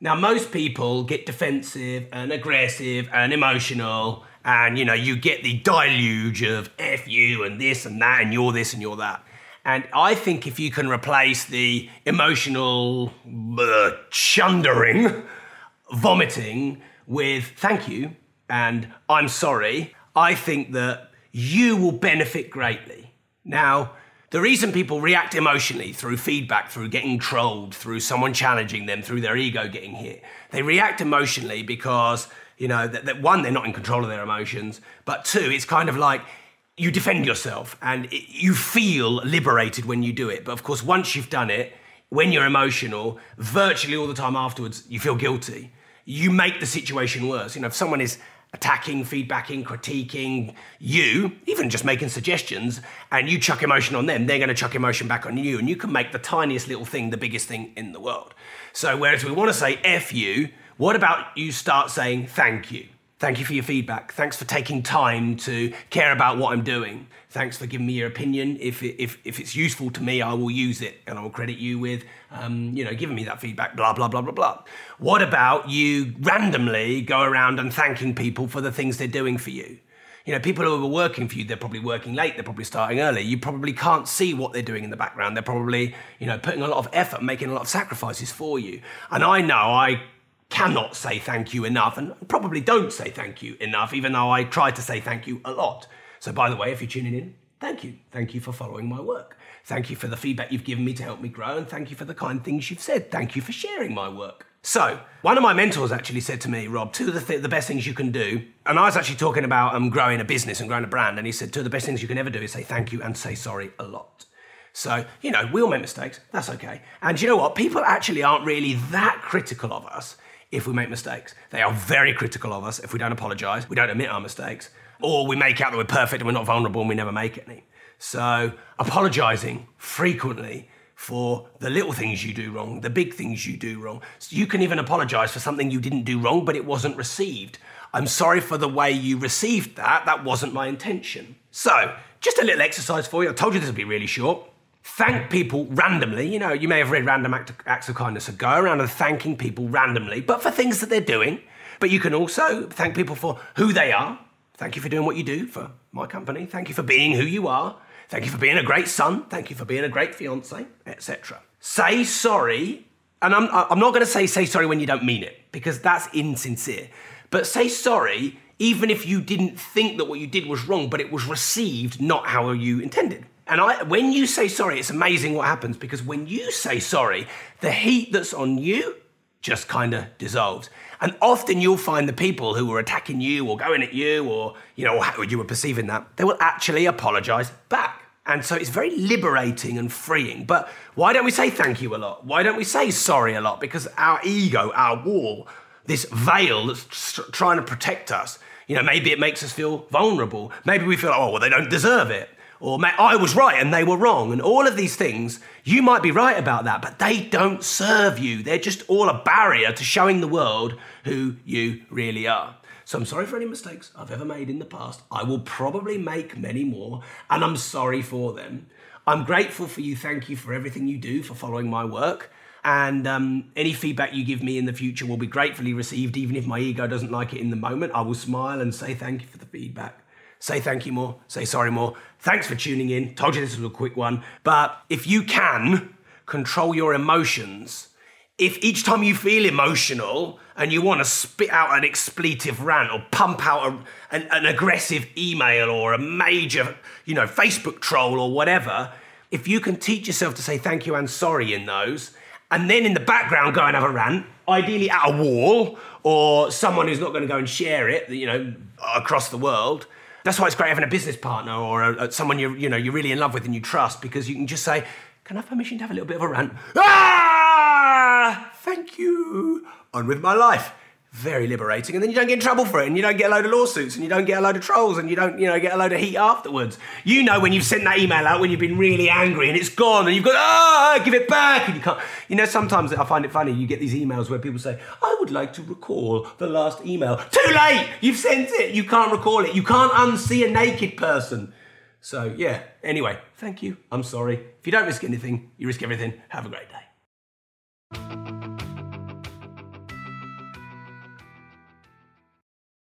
Now, most people get defensive and aggressive and emotional, and you know, you get the deluge of F you and this and that, and you're this and you're that. And I think if you can replace the emotional chundering, vomiting with thank you and I'm sorry, I think that you will benefit greatly. Now, the reason people react emotionally through feedback, through getting trolled, through someone challenging them, through their ego getting hit, they react emotionally because, you know, that, that one, they're not in control of their emotions, but two, it's kind of like you defend yourself and it, you feel liberated when you do it. But of course, once you've done it, when you're emotional, virtually all the time afterwards, you feel guilty. You make the situation worse. You know, if someone is attacking, feedbacking, critiquing you, even just making suggestions, and you chuck emotion on them, they're going to chuck emotion back on you, and you can make the tiniest little thing the biggest thing in the world. So, whereas we want to say F you, what about you start saying thank you? Thank you for your feedback. Thanks for taking time to care about what I'm doing. Thanks for giving me your opinion. If, if, if it's useful to me, I will use it and I will credit you with, um, you know, giving me that feedback, blah, blah, blah, blah, blah. What about you randomly go around and thanking people for the things they're doing for you? You know, people who are working for you, they're probably working late, they're probably starting early. You probably can't see what they're doing in the background. They're probably, you know, putting a lot of effort, making a lot of sacrifices for you. And I know I cannot say thank you enough and probably don't say thank you enough, even though I try to say thank you a lot. So, by the way, if you're tuning in, thank you. Thank you for following my work. Thank you for the feedback you've given me to help me grow, and thank you for the kind things you've said. Thank you for sharing my work. So, one of my mentors actually said to me, Rob, two of the, th- the best things you can do, and I was actually talking about um, growing a business and growing a brand, and he said, two of the best things you can ever do is say thank you and say sorry a lot. So, you know, we all make mistakes, that's okay. And you know what? People actually aren't really that critical of us if we make mistakes. They are very critical of us if we don't apologize, we don't admit our mistakes, or we make out that we're perfect and we're not vulnerable and we never make any. So, apologizing frequently for the little things you do wrong, the big things you do wrong. So you can even apologize for something you didn't do wrong, but it wasn't received. I'm sorry for the way you received that. That wasn't my intention. So, just a little exercise for you. I told you this would be really short thank people randomly. You know, you may have read random act acts of kindness, so go around and thanking people randomly, but for things that they're doing. But you can also thank people for who they are. Thank you for doing what you do for my company. Thank you for being who you are. Thank you for being a great son. Thank you for being a great fiance, etc. Say sorry, and I'm, I'm not going to say say sorry when you don't mean it because that's insincere. But say sorry even if you didn't think that what you did was wrong, but it was received not how you intended. And I, when you say sorry, it's amazing what happens because when you say sorry, the heat that's on you just kind of dissolves. And often you'll find the people who were attacking you or going at you or, you know, how you were perceiving that, they will actually apologize back. And so it's very liberating and freeing. But why don't we say thank you a lot? Why don't we say sorry a lot? Because our ego, our wall, this veil that's trying to protect us, you know, maybe it makes us feel vulnerable. Maybe we feel, oh, well, they don't deserve it or I was right and they were wrong, and all of these things, you might be right about that, but they don't serve you. They're just all a barrier to showing the world who you really are. So I'm sorry for any mistakes I've ever made in the past. I will probably make many more, and I'm sorry for them. I'm grateful for you. Thank you for everything you do for following my work. And um, any feedback you give me in the future will be gratefully received, even if my ego doesn't like it in the moment. I will smile and say thank you for the feedback say thank you more, say sorry more. Thanks for tuning in. Told you this was a quick one. But if you can control your emotions, if each time you feel emotional and you want to spit out an expletive rant or pump out a, an, an aggressive email or a major, you know, Facebook troll or whatever, if you can teach yourself to say thank you and sorry in those, and then in the background go and have a rant, ideally at a wall or someone who's not going to go and share it, you know, across the world, that's why it's great having a business partner or a, a, someone you you know you're really in love with and you trust because you can just say, "Can I have permission to have a little bit of a rant?" Ah! thank you. On with my life. Very liberating. And then you don't get in trouble for it, and you don't get a load of lawsuits, and you don't get a load of trolls, and you don't, you know, get a load of heat afterwards. You know when you've sent that email out when you've been really angry and it's gone, and you've got, ah, give it back, and you can't. You know, sometimes I find it funny. You get these emails where people say, I would like to recall the last email. Too late! You've sent it. You can't recall it. You can't unsee a naked person. So, yeah. Anyway, thank you. I'm sorry. If you don't risk anything, you risk everything. Have a great day.